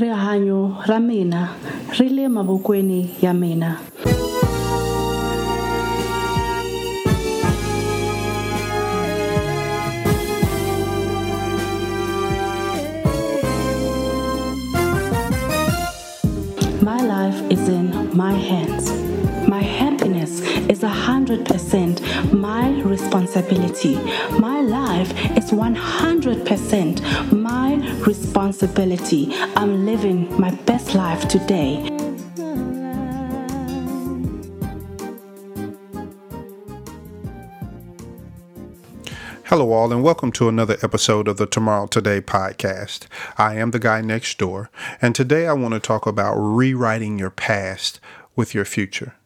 rihanyo ra mina ri le mavokweni ya mina My life is in my hands. My happiness is 100% my responsibility. My life is 100% my responsibility. I'm living my best life today. Hello, all, and welcome to another episode of the Tomorrow Today podcast. I am the guy next door, and today I want to talk about rewriting your past with your future.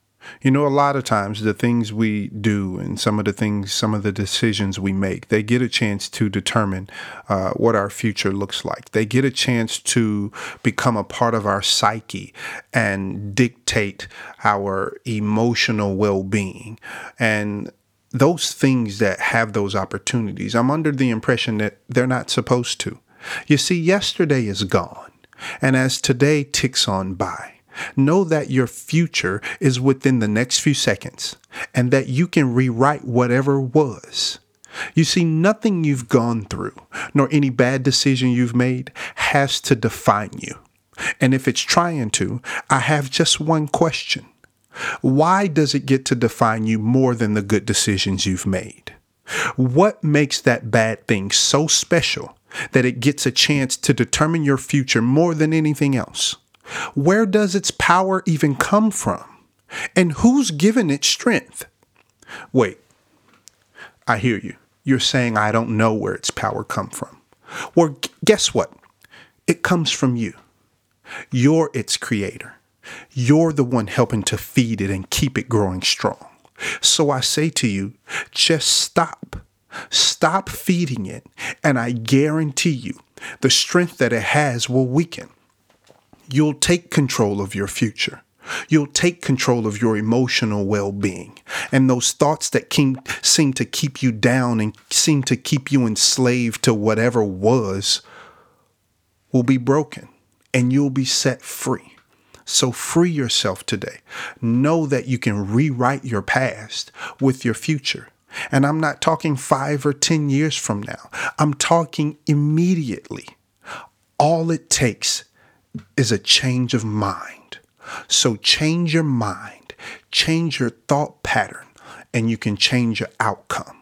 You know, a lot of times the things we do and some of the things, some of the decisions we make, they get a chance to determine uh, what our future looks like. They get a chance to become a part of our psyche and dictate our emotional well being. And those things that have those opportunities, I'm under the impression that they're not supposed to. You see, yesterday is gone. And as today ticks on by, know that your future is within the next few seconds and that you can rewrite whatever was. You see, nothing you've gone through, nor any bad decision you've made, has to define you. And if it's trying to, I have just one question. Why does it get to define you more than the good decisions you've made? What makes that bad thing so special that it gets a chance to determine your future more than anything else? Where does its power even come from? And who's given it strength? Wait, I hear you. You're saying I don't know where its power come from. Well, guess what? It comes from you. You're its creator. You're the one helping to feed it and keep it growing strong. So I say to you, just stop. Stop feeding it, and I guarantee you the strength that it has will weaken. You'll take control of your future. You'll take control of your emotional well being. And those thoughts that seem to keep you down and seem to keep you enslaved to whatever was will be broken and you'll be set free. So free yourself today. Know that you can rewrite your past with your future. And I'm not talking five or 10 years from now, I'm talking immediately. All it takes is a change of mind. So change your mind, change your thought pattern, and you can change your outcome.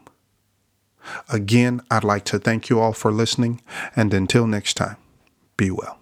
Again, I'd like to thank you all for listening, and until next time, be well.